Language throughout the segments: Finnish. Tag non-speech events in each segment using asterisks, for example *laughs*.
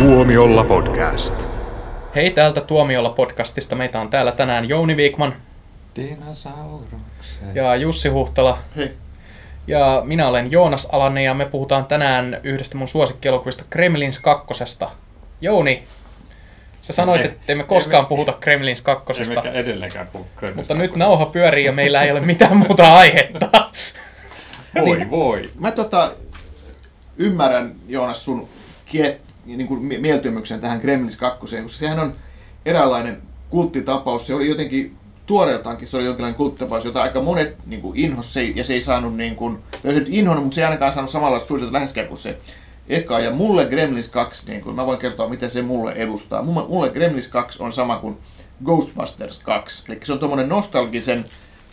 Tuomiolla podcast. Hei täältä Tuomiolla podcastista. Meitä on täällä tänään Jouni Viikman Dinosaurukset. ja Jussi Huhtala. Hei. Ja minä olen Joonas Alanne ja me puhutaan tänään yhdestä mun suosikkielokuvista Kremlins kakkosesta. Jouni, sä sanoit, että emme koskaan puhuta Kremlins kakkosesta, Emmekä edelleenkään puhu Kremlin mutta nyt kakkosesta. nauha pyörii ja meillä ei ole mitään muuta aihetta. Voi voi. Mä tota, ymmärrän Joonas sun kiet, niin kuin mie- mieltymyksen tähän Gremlins 2, koska sehän on eräänlainen kulttitapaus. Se oli jotenkin tuoreeltaankin se oli jonkinlainen kulttitapaus, jota aika monet niin kuin inhos se, ja se ei saanut niin kuin, tai se inhonnut, mutta se ei ainakaan saanut samanlaista suosiota läheskään kuin se eka. Ja mulle Gremlins 2, niin kuin, mä voin kertoa mitä se mulle edustaa. Mulle, Gremlins 2 on sama kuin Ghostbusters 2. Eli se on tuommoinen nostalgisen,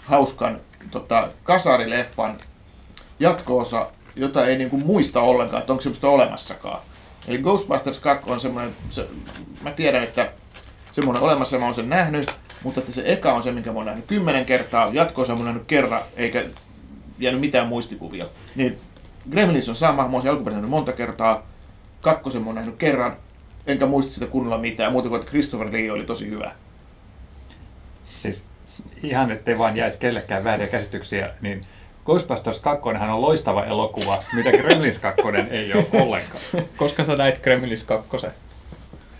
hauskan tota, kasarileffan jatko-osa, jota ei niinku muista ollenkaan, että onko semmoista olemassakaan. Eli Ghostbusters 2 on semmoinen, se, mä tiedän, että semmoinen olemassa, mä oon sen nähnyt, mutta että se eka on se, minkä mä oon nähnyt kymmenen kertaa, jatko-osa mä oon nähnyt kerran, eikä jäänyt mitään muistikuvia. Niin Gremlins on sama, mä oon sen alkuperäisen nähnyt monta kertaa, kakkosen mä oon nähnyt kerran, enkä muista sitä kunnolla mitään, muuta kuin että Christopher Lee oli tosi hyvä. Siis ihan ettei vaan jäisi kellekään vääriä käsityksiä, niin Ghostbusters 2 on loistava elokuva, mitä Gremlins 2 ei ole ollenkaan. *laughs* Koska sä näit Kremlins kakkosen?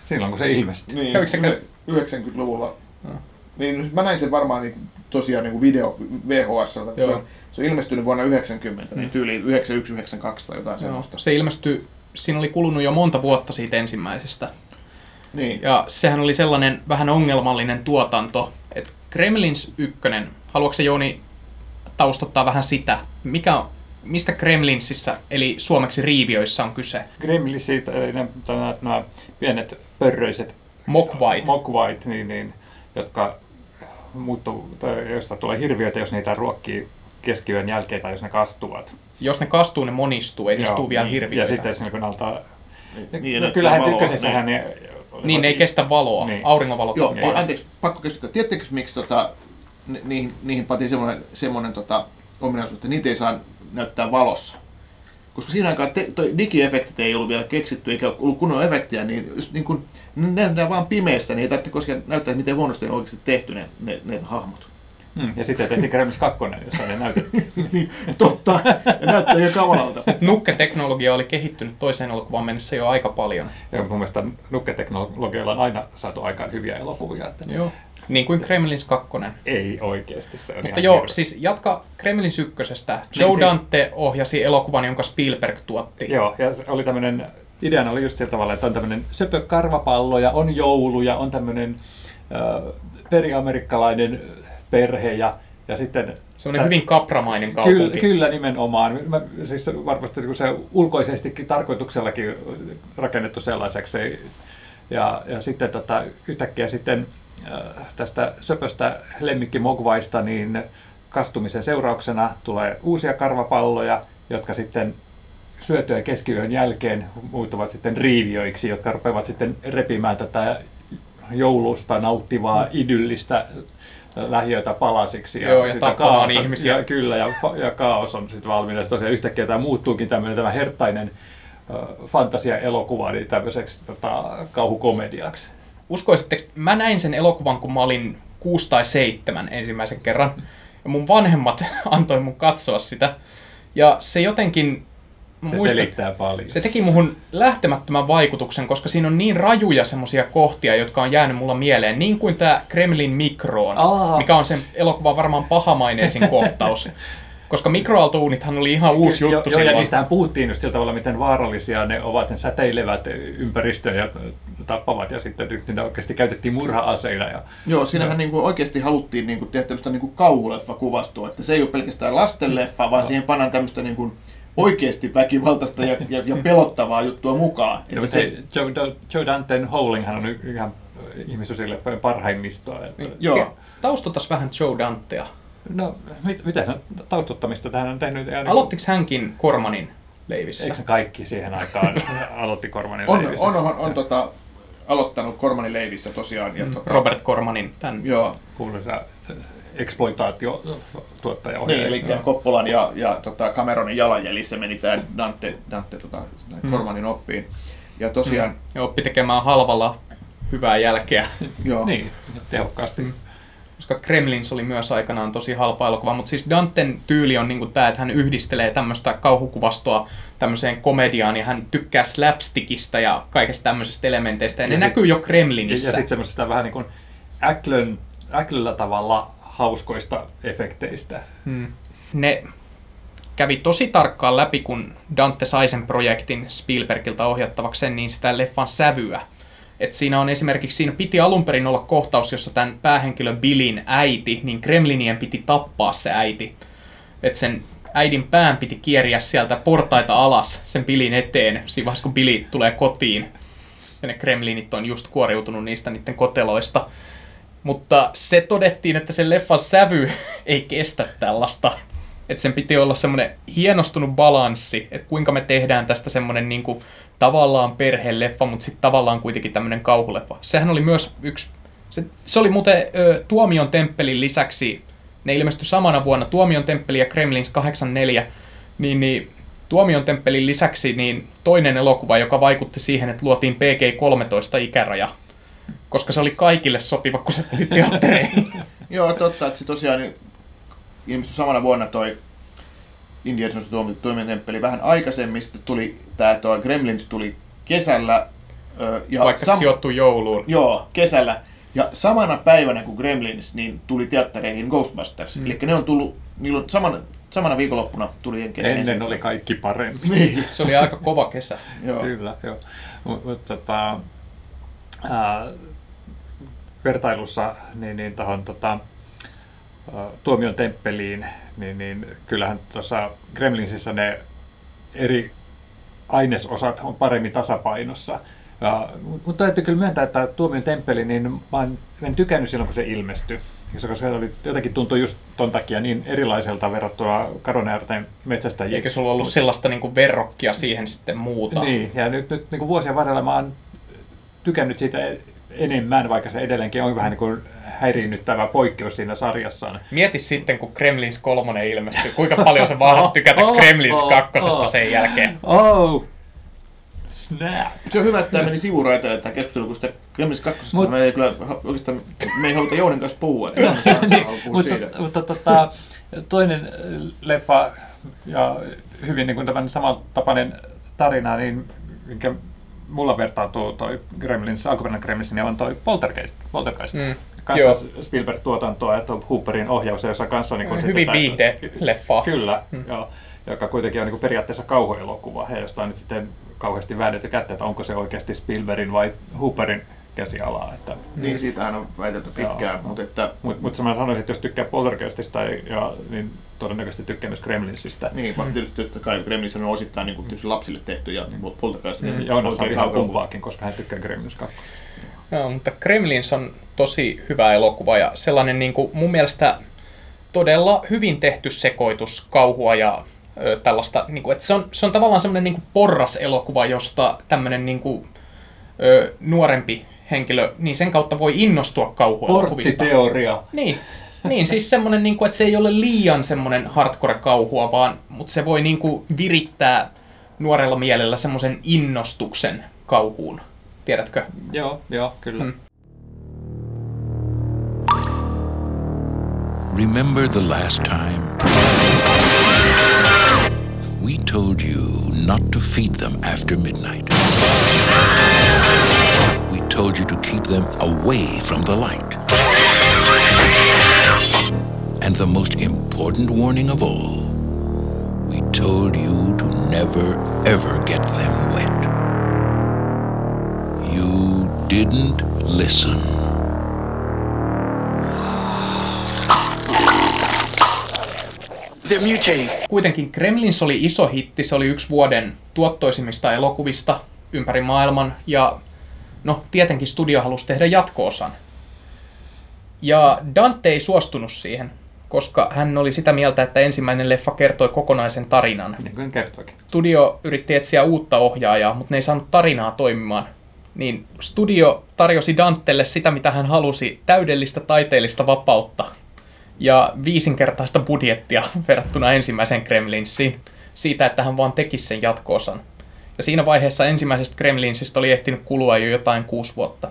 Silloin kun se ilmestyi. Niin, Kävikö se yhde- 90-luvulla. No. Niin, mä näin sen varmaan niin, tosiaan niin kuin video VHS, kun se on, se on ilmestynyt vuonna 90, niin Mm. tyyli 91-92 tai jotain Joo. semmoista. Se ilmestyi, siinä oli kulunut jo monta vuotta siitä ensimmäisestä. Niin. Ja sehän oli sellainen vähän ongelmallinen tuotanto, että Kremlins ykkönen, haluatko se Jouni taustottaa vähän sitä, mikä on, mistä Kremlinsissä, eli suomeksi riivioissa on kyse? Gremlinsit, eli nämä, nämä, nämä pienet pörröiset Mokvait. Mokvait, niin, niin, jotka muuttuu, tai joista tulee hirviöitä, jos niitä ruokkii keskiyön jälkeen tai jos ne kastuvat. Jos ne kastuu, ne monistuu, ei Joo, vielä niin. hirviöitä. Ja sitten silloin kun altaa... Niin, no, kyllähän ykkösessähän ne... Niin, ne ei kestä valoa. Niin. Auringonvalo Joo, ne. anteeksi, pakko keskustella. Tiedättekö miksi tota, ni- niihin, niihin pantiin semmoinen, semmoinen tota, ominaisuus, että niitä ei saa näyttää valossa? Koska siinä aikaan te, toi digiefektit ei ollut vielä keksitty eikä ollut kunnon efektiä, niin, just niin kun, ne näytetään vaan pimeästä, niin ei tarvitse koskaan näyttää, miten huonosti on oikeasti tehty ne, ne, ne hahmot. Mm, ja sitten tehtiin Gremlins 2, jossa ne näytettiin. *laughs* niin, totta, ja näyttää jo kamalalta. *laughs* Nukketeknologia oli kehittynyt toiseen elokuvaan mennessä jo aika paljon. Ja mun mielestä nukketeknologialla on aina saatu aikaan hyviä elokuvia. Että Joo. Niin kuin Kremlins 2. Ei oikeasti, se on Mutta ihan joo, hirveä. siis jatka Kremlins ykkösestä. Joe siis- Dante ohjasi elokuvan, jonka Spielberg tuotti. Joo, ja oli tämmöinen, ideana oli just sillä tavalla, että on tämmöinen söpö karvapallo ja on joulu ja on tämmöinen äh, periamerikkalainen perhe ja, ja sitten... Semmoinen hyvin kapramainen kaupunki. Kyllä, kyllä nimenomaan. Mä, siis varmasti kun se ulkoisestikin tarkoituksellakin rakennettu sellaiseksi. Ja, ja sitten tota, yhtäkkiä sitten tästä söpöstä lemmikki Mogvaista niin kastumisen seurauksena tulee uusia karvapalloja, jotka sitten syötyä keskiyön jälkeen muuttuvat sitten riivioiksi, jotka rupeavat sitten repimään tätä joulusta nauttivaa idyllistä lähiötä palasiksi. Joo, ja tappamaan ihmisiä. Ja, kyllä, ja, ja kaos on sitten valmiina. Sitten tosiaan yhtäkkiä tämä muuttuukin tämmöinen tämä herttainen ö, fantasia-elokuva niin tämmöiseksi tota, kauhukomediaksi. Uskoisitteko, mä näin sen elokuvan, kun mä olin kuusi tai seitsemän ensimmäisen kerran. Ja mun vanhemmat *laughs* antoi mun katsoa sitä. Ja se jotenkin... Se muistan- selittää paljon. Se teki muhun lähtemättömän vaikutuksen, koska siinä on niin rajuja semmosia kohtia, jotka on jäänyt mulla mieleen. Niin kuin tämä Kremlin mikroon, Aa. mikä on sen elokuvan varmaan pahamaineisin kohtaus. *laughs* Koska mikroaaltouunithan oli ihan uusi Jo- juttu joo, ja silloin. niistähän puhuttiin just sillä tavalla, miten vaarallisia ne ovat, ne säteilevät ympäristöön ja tappavat, ja sitten niitä oikeasti käytettiin murha-aseina. Ja, Joo, siinähän niin kuin oikeasti haluttiin niin kuin tehdä tämmöistä niin kuin kauhuleffa-kuvastoa, että se ei ole pelkästään lastenleffa, vaan siihen pannaan tämmöistä niin kuin oikeasti väkivaltaista ja, ja, ja pelottavaa juttua mukaan. ja Että se, Joe, Joe Danten Howlinghan on y- ihan ihmissusileffojen parhaimmistoa. Että, Joo. Taustatas vähän Joe Dantea. No, mit, mitä se taustuttamista tähän on tehnyt? Ja Aloittiko hänkin Kormanin leivissä? Eikö se kaikki siihen aikaan *laughs* aloitti Kormanin on, leivissä? on, on, on tota, aloittanut Kormanin leivissä tosiaan. Ja, tota, Robert Kormanin, tämän Joo, Kuuluisa exploitaatio-tuottaja niin, eli Joo. Koppolan ja, ja tota Cameronin jalanjäljissä meni tämä Dante, Dante tota, Kormanin oppiin. Ja tosiaan, Ja oppi tekemään halvalla hyvää jälkeä, joo, Niin, tehokkaasti. Mm. Koska Kremlins oli myös aikanaan tosi halpa elokuva, mutta siis Danten tyyli on niinku tämä, että hän yhdistelee tämmöistä kauhukuvastoa tämmöiseen komediaan ja hän tykkää slapstickista ja kaikesta tämmöisestä elementeistä ja, Ja ne sit- näkyy jo Ja, Kremlinissä. ja sitten semmoisesta vähän niin kuin äklön, äklöllä tavalla hauskoista efekteistä. Hmm. Ne kävi tosi tarkkaan läpi, kun Dante sai sen projektin Spielbergiltä ohjattavakseen, niin sitä leffan sävyä. Et siinä on esimerkiksi, siinä piti alun perin olla kohtaus, jossa tämän päähenkilö Billin äiti, niin Kremlinien piti tappaa se äiti. Et sen äidin pään piti kieriä sieltä portaita alas sen Billin eteen, siinä vaiheessa kun Billy tulee kotiin. Ja ne Kremlinit on just kuoriutunut niistä niiden koteloista. Mutta se todettiin, että sen leffan sävy *laughs* ei kestä tällaista. Että sen piti olla semmoinen hienostunut balanssi, että kuinka me tehdään tästä semmoinen niinku tavallaan perheleffa, mutta sitten tavallaan kuitenkin tämmöinen kauhuleffa. Sehän oli myös yksi, se, se oli muuten ö, Tuomion temppelin lisäksi, ne ilmestyi samana vuonna, Tuomion temppeli ja Kremlins 84, niin, niin Tuomion temppelin lisäksi niin toinen elokuva, joka vaikutti siihen, että luotiin PG-13 ikäraja, koska se oli kaikille sopiva, kun se tuli teattereihin. *laughs* joo, totta, että se tosiaan ilmestyi samana vuonna toi Indiana Jones tuomiotemppeli vähän aikaisemmin, sitten tuli tämä toi Gremlins tuli kesällä. Ja Vaikka se sijoittui jouluun. Joo, kesällä. Ja samana päivänä kuin Gremlins, niin tuli teattereihin Ghostbusters. Mm. Eli ne on tullut, niillä on samana, samana viikonloppuna tuli jenkeissä Ennen ensin. oli kaikki parempi. Niin, *laughs* Se oli aika kova kesä. joo. Kyllä, joo. Mutta tota, ää, vertailussa niin, niin tohon, tota, tuomion temppeliin, niin, niin kyllähän tuossa Gremlinsissä ne eri ainesosat on paremmin tasapainossa. Ja, mutta täytyy kyllä myöntää, että tuomion temppeli, niin mä en, en tykännyt silloin, kun se ilmestyi. Koska se oli, jotenkin tuntui just ton takia niin erilaiselta verrattuna Kadonäärten metsästäjiin. Eikö sulla ollut sellaista niin kuin verrokkia siihen sitten muuta? Niin, ja nyt, nyt niin kuin vuosien varrella mä oon tykännyt siitä enemmän, vaikka se edelleenkin on vähän niin kuin häiriinnyttävä poikkeus siinä sarjassaan. Mieti sitten, kun Kremlins kolmonen ilmestyy, kuinka paljon sä vaan tykätä Kremlins kakkosesta sen jälkeen. Oh! Snap! Se on hyvä, että tämä meni sivuraiteille tämä keskustelu, kun sitä Gremlins 2. Mut- me ei kyllä oikeastaan, me ei haluta Jounin kanssa puhua. Että niin, mutta mutta tota, toinen äh, leffa ja hyvin niin kuin tämän samantapainen tarina, niin minkä mulla vertautuu toi Gremlins, alkuperäinen Gremlins, niin on toi Poltergeist. Poltergeist. Mm, Kanssa. Spielberg-tuotantoa ja Tom Hooperin ohjaus, jossa kanssa niin kuin Hyvin sitten viihde-leffaa. Kyllä, mm. joo, joka kuitenkin on niin kuin periaatteessa kauhuelokuva, ja josta on nyt sitten kauheasti väännetty kättä, että onko se oikeasti Spielbergin vai Hooperin käsialaa. Että, Niin, siitähän on väitelty pitkään, Joo. mutta että mutta mut mä sanoisin, että jos tykkää Poltergeistista, ja, niin todennäköisesti tykkää myös Gremlinsista. Niin, vaikka tietysti totta kai Gremlins on osittain niin kuin, tietysti lapsille tehty ja Poltergeist on Mm. Joonas on oikein ihan kumpaakin, koska hän tykkää Gremlins 2. Joo, mutta Kremlins on tosi hyvä elokuva ja sellainen niin kuin, mun mielestä todella hyvin tehty sekoitus kauhua ja ö, tällaista, niin kuin, että se on, se on tavallaan semmoinen niin kuin porras-elokuva, josta tämmöinen niin kuin, ö, nuorempi henkilö, niin sen kautta voi innostua kauhuelokuvista. Porttiteoria. Niin, niin siis semmoinen, niin kuin, että se ei ole liian semmoinen hardcore-kauhua, vaan, mutta se voi niin kuin, virittää nuorella mielellä semmoisen innostuksen kauhuun. Tiedätkö? Joo, joo, kyllä. Mm. Remember the last time? We told you not to feed them after midnight. We told you to keep them away from the light. And the most important warning of all, we told you to never ever get them wet. You didn't listen. They're mutating. Kuitenkin Kremlins oli iso hitti, se oli yksi vuoden tuottoisimmista elokuvista ympäri maailman ja no tietenkin studio halusi tehdä jatkoosan. Ja Dante ei suostunut siihen, koska hän oli sitä mieltä, että ensimmäinen leffa kertoi kokonaisen tarinan. Niin kuin kertoikin. Studio yritti etsiä uutta ohjaajaa, mutta ne ei saanut tarinaa toimimaan. Niin studio tarjosi Dantelle sitä, mitä hän halusi, täydellistä taiteellista vapautta ja viisinkertaista budjettia *laughs* verrattuna ensimmäiseen Kremlinsiin siitä, että hän vaan tekisi sen jatkoosan. Ja siinä vaiheessa ensimmäisestä Gremlinsista oli ehtinyt kulua jo jotain kuusi vuotta.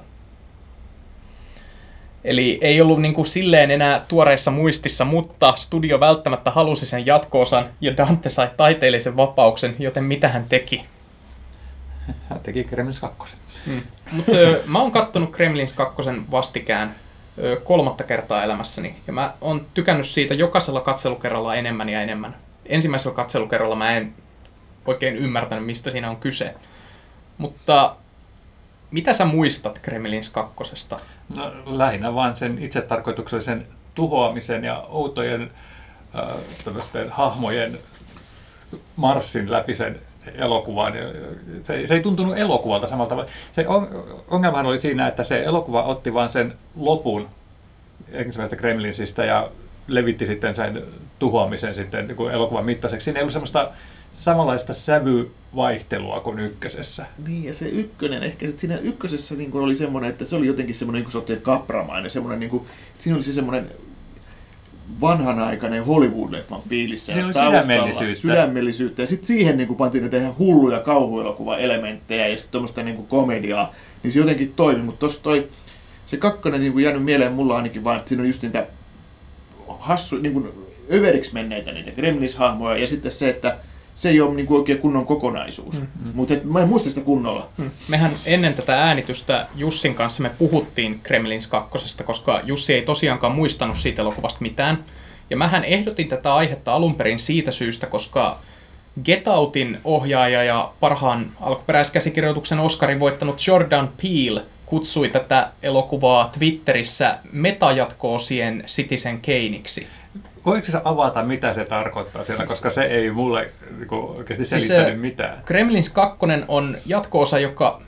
Eli ei ollut niin kuin silleen enää tuoreissa muistissa, mutta studio välttämättä halusi sen jatkoosan ja Dante sai taiteellisen vapauksen, joten mitä hän teki? Hän teki Gremlins 2. Mm. Mutta mä oon kattonut Kremlins 2 vastikään ö, kolmatta kertaa elämässäni, ja mä oon tykännyt siitä jokaisella katselukerralla enemmän ja enemmän. Ensimmäisellä katselukerralla mä en oikein ymmärtänyt, mistä siinä on kyse. Mutta mitä sä muistat Kremlins kakkosesta? No, lähinnä vaan sen itsetarkoituksellisen tuhoamisen ja outojen äh, hahmojen marssin läpi sen elokuvan. Se ei, se ei tuntunut elokuvalta samalla tavalla. Se on, ongelmahan oli siinä, että se elokuva otti vain sen lopun ensimmäisestä Kremlinsistä ja levitti sitten sen tuhoamisen sitten niin elokuvan mittaiseksi. Siinä ei ollut semmoista samanlaista sävyvaihtelua kuin ykkösessä. Niin, ja se ykkönen, ehkä sit siinä ykkösessä niin oli semmoinen, että se oli jotenkin semmoinen, niin kuin kapramainen, semmoinen, niin kuin, siinä oli se semmoinen vanhanaikainen Hollywood-leffan fiilis Siinä oli sydämellisyyttä. sydämellisyyttä. Ja sitten siihen niin kuin pantiin näitä ihan hulluja kauhuelokuva-elementtejä ja sitten tuommoista niin kuin komediaa, niin se jotenkin toimi. Mutta tuossa toi, se kakkonen niin kuin jäänyt mieleen mulla ainakin vaan, että siinä on just niitä hassu, niin kuin överiksi menneitä niitä Gremlins-hahmoja ja sitten se, että se ei ole niin kuin oikein kunnon kokonaisuus. Mm-hmm. Mutta mä en muista sitä kunnolla. Mm. Mehän ennen tätä äänitystä Jussin kanssa me puhuttiin Kremlins kakkosesta, koska Jussi ei tosiaankaan muistanut siitä elokuvasta mitään. Ja mähän ehdotin tätä aihetta alun perin siitä syystä, koska Get Outin ohjaaja ja parhaan alkuperäiskäsikirjoituksen Oscarin voittanut Jordan Peele kutsui tätä elokuvaa Twitterissä metajatkoosien Citizen Kaneiksi. Voiko sä avata, mitä se tarkoittaa siellä, koska se ei mulle niin kuin, oikeasti selittänyt siis, mitään. Kremlins 2 on jatkoosa, joka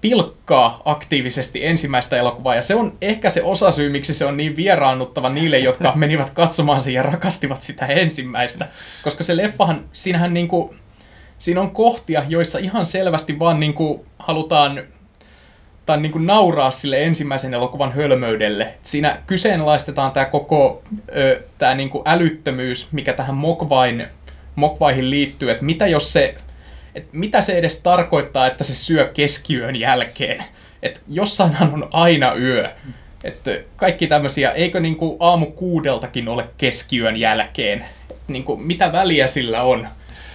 pilkkaa aktiivisesti ensimmäistä elokuvaa, ja se on ehkä se osasyy, miksi se on niin vieraannuttava niille, jotka *laughs* menivät katsomaan sen ja rakastivat sitä ensimmäistä. Koska se leffahan, siinähän niinku, siinä on kohtia, joissa ihan selvästi vaan niinku halutaan tai niin kuin nauraa sille ensimmäisen elokuvan hölmöydelle. Siinä kyseenalaistetaan tämä koko ö, tämä niin kuin älyttömyys, mikä tähän Mokvain, Mokvaihin liittyy, että mitä jos se, että mitä se edes tarkoittaa, että se syö keskiyön jälkeen. Että jossainhan on aina yö. Että kaikki tämmöisiä, eikö niin kuin aamu kuudeltakin ole keskiyön jälkeen? Niin kuin, mitä väliä sillä on?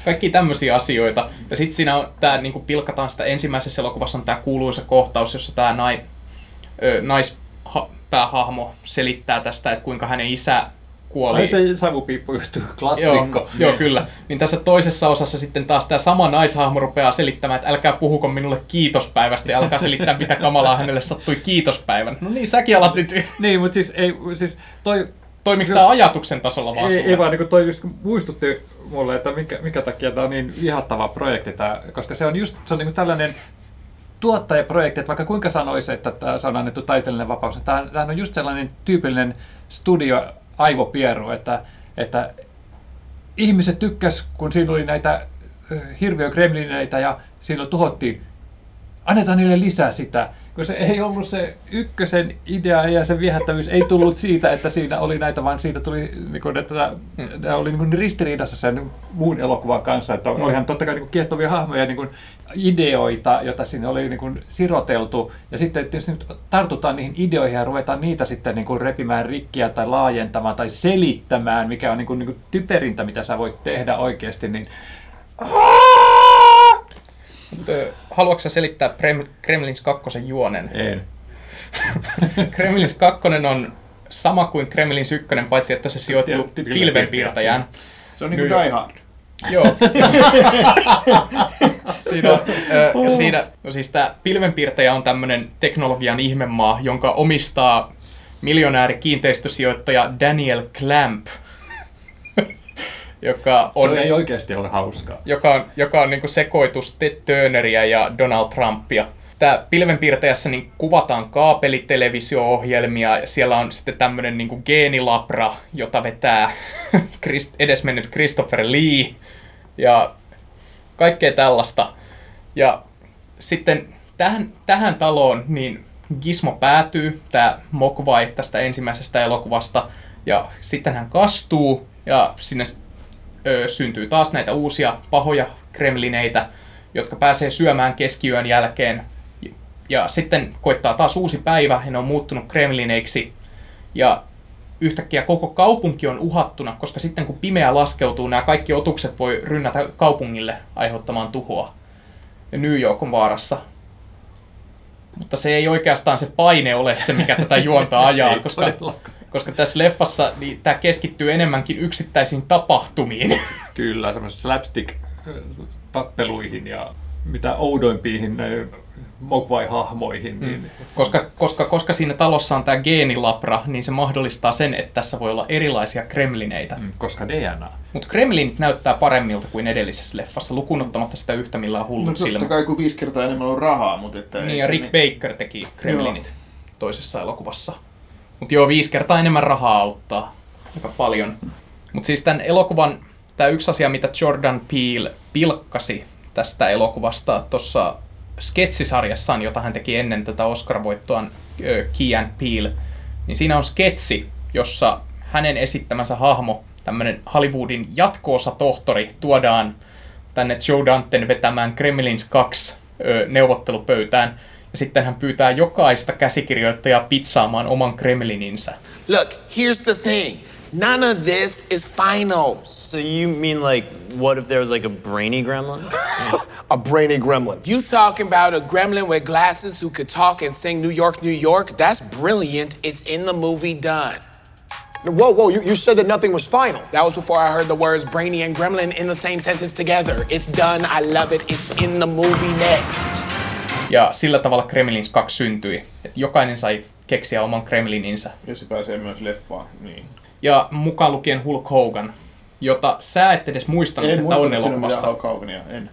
Kaikki tämmöisiä asioita. Ja sitten siinä on tämä, niin kuin pilkataan sitä ensimmäisessä elokuvassa on tämä kuuluisa kohtaus, jossa tämä nai, ö, naispäähahmo selittää tästä, että kuinka hänen isä kuoli. Ai se savupiippu juttu, klassikko. Joo, joo, kyllä. Niin tässä toisessa osassa sitten taas tämä sama naishahmo rupeaa selittämään, että älkää puhuko minulle kiitospäivästä ja älkää selittää, mitä kamalaa hänelle sattui kiitospäivän. No niin, säkin alat nyt. niin, mutta siis, ei, siis toi... Toimiko tämä ajatuksen tasolla vaan Ei, ei vaan, niin toi just muistutti mulle, että mikä, mikä takia tämä on niin vihattava projekti, tämä, koska se on just se on niin tällainen tuottajaprojekti, että vaikka kuinka sanoisi, että tämä on annettu taiteellinen vapaus, niin tämä, on just sellainen tyypillinen studio aivopieru, että, että ihmiset tykkäs, kun siinä oli näitä hirviö gremlineitä ja silloin tuhottiin, annetaan niille lisää sitä kun se ei ollut se ykkösen idea ja se viehättävyys ei tullut siitä, että siinä oli näitä, vaan siitä tuli, niin kuin, että tämä oli niin kuin ristiriidassa sen muun elokuvan kanssa, että mm. olihan totta kai niin kuin kiehtovia hahmoja niin kuin ideoita, joita siinä oli niin kuin siroteltu, ja sitten jos nyt tartutaan niihin ideoihin ja ruvetaan niitä sitten niin kuin repimään rikkiä tai laajentamaan tai selittämään, mikä on niin kuin, niin kuin typerintä, mitä sä voit tehdä oikeasti, niin haluatko selittää Kremlins 2 juonen? En. *laughs* Kremlins 2 on sama kuin Kremlins 1, paitsi että se sijoittuu pilvenpiirtäjään. Se on niin kuin Die Hard. Joo. *laughs* siinä, on, ö, siinä, no siis tämä pilvenpiirtäjä on tämmöinen teknologian ihmemaa, jonka omistaa miljonääri kiinteistösijoittaja Daniel Clamp – joka on... Toi ei oikeasti ole hauskaa. Joka on, joka on niin sekoitus Ted Turneria ja Donald Trumpia. Tämä pilvenpiirtäjässä niin kuvataan kaapelitelevisio-ohjelmia ja siellä on sitten tämmöinen niin geenilabra, jota vetää *laughs* edesmennyt Christopher Lee ja kaikkea tällaista. Ja sitten tähän, tähän taloon niin Gizmo päätyy, tämä Mogwai tästä ensimmäisestä elokuvasta, ja sitten hän kastuu, ja sinne ö, syntyy taas näitä uusia pahoja kremlineitä, jotka pääsee syömään keskiyön jälkeen. Ja sitten koittaa taas uusi päivä, ja ne on muuttunut Kremlineiksi. Ja yhtäkkiä koko kaupunki on uhattuna, koska sitten kun pimeä laskeutuu, nämä kaikki otukset voi rynnätä kaupungille aiheuttamaan tuhoa. Ja New York on vaarassa. Mutta se ei oikeastaan se paine ole se, mikä tätä juonta *laughs* ajaa, koska. Koska tässä leffassa niin tämä keskittyy enemmänkin yksittäisiin tapahtumiin. *laughs* Kyllä, semmoisessa slapstick-tappeluihin ja mitä oudoimpiin Mogwai-hahmoihin. Niin, Koska, koska, koska siinä talossa on tämä geenilabra, niin se mahdollistaa sen, että tässä voi olla erilaisia kremlineitä. mm, koska DNA. Mutta kremlinit näyttää paremmilta kuin edellisessä leffassa, lukunottamatta sitä yhtä millään No hullut totta silmä. kai kun viisi kertaa enemmän on rahaa, mutta että... Niin, ja Rick Baker teki Kremlinit toisessa elokuvassa. Mutta joo, viisi kertaa enemmän rahaa auttaa. Aika paljon. Mutta siis tämän elokuvan, tämä yksi asia, mitä Jordan Peele pilkkasi tästä elokuvasta tuossa sketsisarjassaan, jota hän teki ennen tätä Oscar-voittoaan, Key and Peele, niin siinä on sketsi, jossa hänen esittämänsä hahmo, tämmöinen Hollywoodin jatko tohtori, tuodaan tänne Joe Danten vetämään Kremlins 2 ö, neuvottelupöytään. Ja sitten hän pyytää jokaista käsikirjoittajaa pizzaamaan oman Kremlininsä. Look, here's the thing. None of this is final. So you mean like, what if there was like a brainy gremlin? *laughs* A brainy gremlin. You talking about a gremlin with glasses who could talk and sing New York, New York? That's brilliant. It's in the movie done. Whoa, whoa, you, you said that nothing was final. That was before I heard the words brainy and gremlin in the same sentence together. It's done. I love it. It's in the movie next. Ja sillä tavalla Kremlins 2 syntyi. Että jokainen sai keksiä oman Kremlininsä. Jos se pääsee myös leffaan, niin. Ja mukaan lukien Hulk Hogan, jota sä et edes muistanut, En että muista, on elokuvassa. Hulk Hogania, en.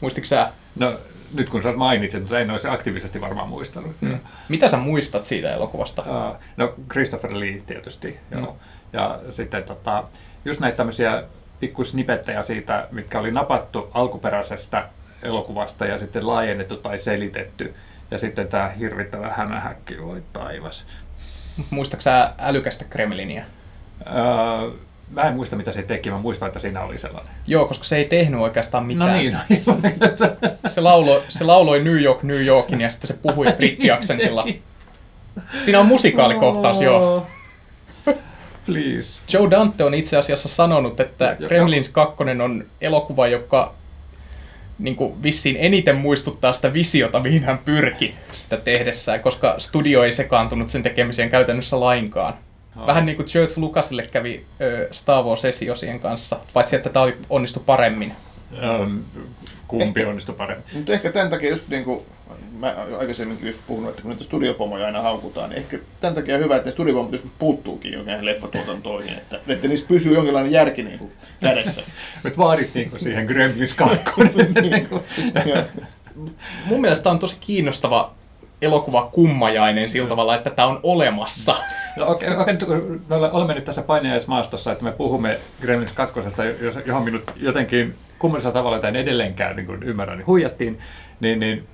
Muistitko sä? No, nyt kun sä mainitsit, mutta en olisi aktiivisesti varmaan muistanut. Mm. Mitä sä muistat siitä elokuvasta? Uh, no, Christopher Lee tietysti, mm. joo. Ja sitten tota, just näitä tämmöisiä pikkusnipettejä siitä, mitkä oli napattu alkuperäisestä elokuvasta ja sitten laajennettu tai selitetty. Ja sitten tämä hirvittävä hämähäkki, voi taivas. Muistatko sä älykästä Kremlinia? Uh, mä en muista, mitä se teki, mä muistan, että siinä oli sellainen. Joo, koska se ei tehnyt oikeastaan mitään. No niin, no niin. Se, lauloi, se lauloi New York, New Yorkin ja sitten se puhui *laughs* brittiaksentilla. Siinä on musikaalikohtaus, joo. Please. Joe Dante on itse asiassa sanonut, että Gremlins 2 on elokuva, joka niin kuin vissiin eniten muistuttaa sitä visiota, mihin hän pyrki sitä tehdessään, koska studio ei sekaantunut sen tekemiseen käytännössä lainkaan. Vähän niin kuin George Lucasille kävi ö, Star Wars-esiosien kanssa, paitsi että tämä oli onnistu paremmin. Um, kumpi onnistui paremmin? Mutta ehkä tämän takia just niin kuin mä aikaisemminkin just puhunut, että kun niitä studiopomoja aina haukutaan, niin ehkä tämän takia on hyvä, että ne studiopomot joskus puuttuukin jonkin leffatuotantoihin, että, että niissä pysyy jonkinlainen järki *laughs* *laughs* niin kuin kädessä. Nyt vaadittiinko siihen Gremlins *laughs* 2? Joo. Mun mielestä on tosi kiinnostava elokuva kummajainen sillä tavalla, että tämä on olemassa. No, nyt kun me ole- olemme nyt tässä painajaismaastossa, että me puhumme Gremlins 2, jos- johon minut jotenkin kummallisella tavalla tai en edelleenkään niin kuin ymmärrä, niin huijattiin, niin, niin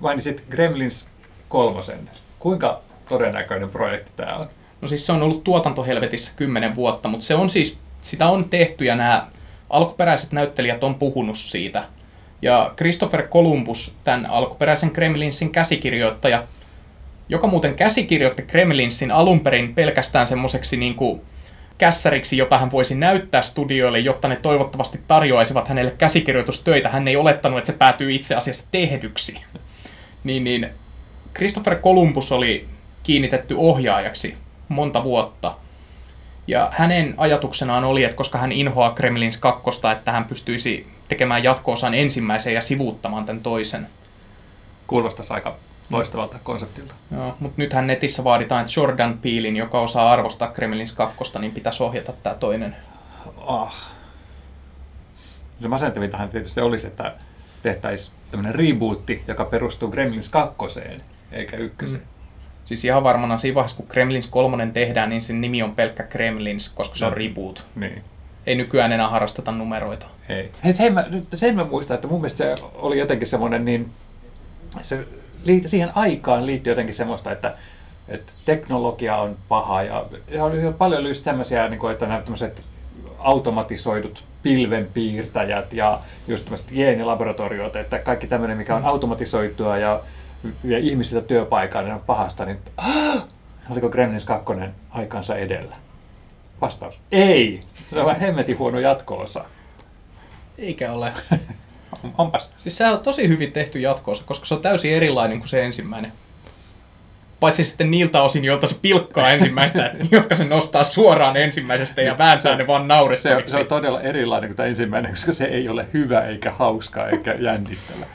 mainitsit Gremlins kolmosen. Kuinka todennäköinen projekti tämä on? No siis se on ollut tuotantohelvetissä kymmenen vuotta, mutta se on siis, sitä on tehty ja nämä alkuperäiset näyttelijät on puhunut siitä. Ja Christopher Columbus, tämän alkuperäisen Kremlinsin käsikirjoittaja, joka muuten käsikirjoitti Kremlinsin alun perin pelkästään semmoiseksi niin kuin kässäriksi, jota hän voisi näyttää studioille, jotta ne toivottavasti tarjoaisivat hänelle käsikirjoitustöitä. Hän ei olettanut, että se päätyy itse asiassa tehdyksi. Niin, niin Christopher Columbus oli kiinnitetty ohjaajaksi monta vuotta. Ja hänen ajatuksenaan oli, että koska hän inhoaa Kremlins kakkosta, että hän pystyisi tekemään jatko-osan ensimmäisen ja sivuuttamaan tämän toisen. Kuulostaisi aika loistavalta konseptilta. Joo, mutta nythän netissä vaaditaan, että Jordan Peelin, joka osaa arvostaa Kremlins kakkosta, niin pitäisi ohjata tämä toinen. Ah. Se masentavintahan tietysti olisi, että tehtäisiin tämmöinen rebootti, joka perustuu Gremlins 2, eikä ykköseen. Mm. Siis ihan varmana siinä vaiheessa, kun Kremlins kolmonen tehdään, niin sen nimi on pelkkä Kremlins, koska se on reboot. Niin. Ei nykyään enää harrasteta numeroita. Ei. Hei, hei mä, nyt sen mä muistan, että mun mielestä se oli jotenkin semmoinen, niin se liitti, siihen aikaan liittyy jotenkin semmoista, että, että teknologia on paha ja, ja oli paljon just tämmöisiä, niin kuin, että nämä tämmöiset automatisoidut pilvenpiirtäjät ja just tämmöiset geenilaboratoriot, että kaikki tämmöinen, mikä on automatisoitua ja vie ihmisiltä työpaikan, niin on pahasta, niin *gasps* oliko Gremlins 2 aikansa edellä? Vastaus. Ei. Se on hemmetin huono jatkoosa. Eikä ole. *laughs* Onpas. Siis se on tosi hyvin tehty jatkoosa, koska se on täysin erilainen kuin se ensimmäinen. Paitsi sitten niiltä osin, joilta se pilkkaa ensimmäistä, *laughs* jotka se nostaa suoraan ensimmäisestä ja vääntää se, ne vaan naurettaviksi. Se, se on todella erilainen kuin tämä ensimmäinen, koska se ei ole hyvä eikä hauska eikä jännittävä.